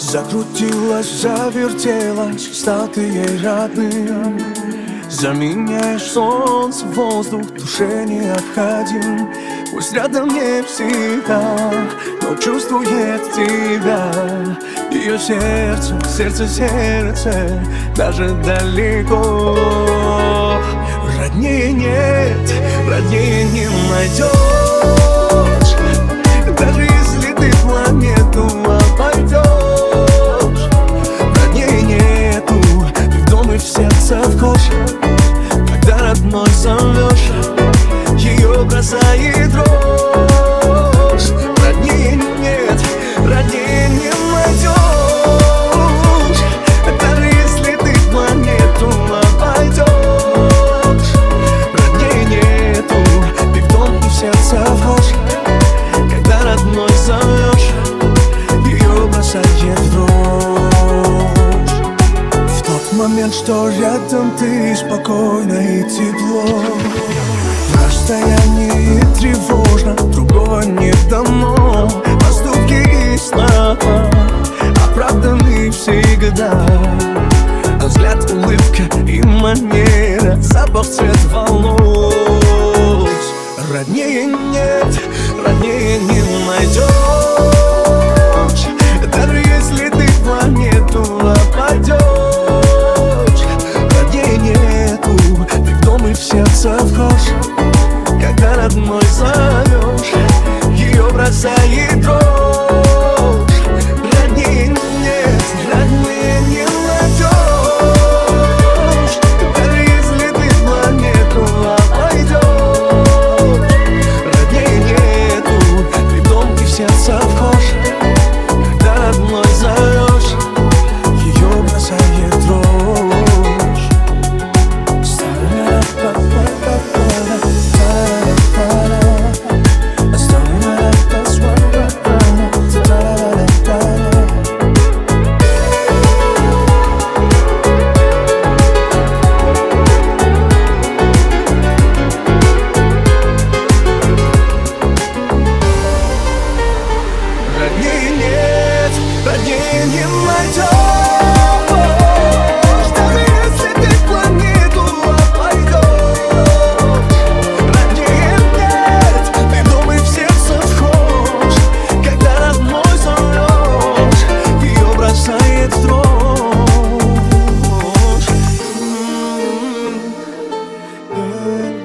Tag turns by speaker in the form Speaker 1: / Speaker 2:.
Speaker 1: Закрутилась, завертелась, стал ты ей родным. Заменяешь солнце, воздух, душе необходим. Пусть рядом не всегда, но чувствует тебя. Ее сердце, сердце, сердце, даже далеко. Роднее нет, роднее не найдешь ты в сердце вхож Когда родной зовешь, момент, что рядом ты спокойно и тепло. Расстояние тревожно, другого не дано Поступки и слова оправданы всегда. А Взгляд, улыбка и манера Запах, цвет волос и в сердце вхож Когда родной зовешь, good.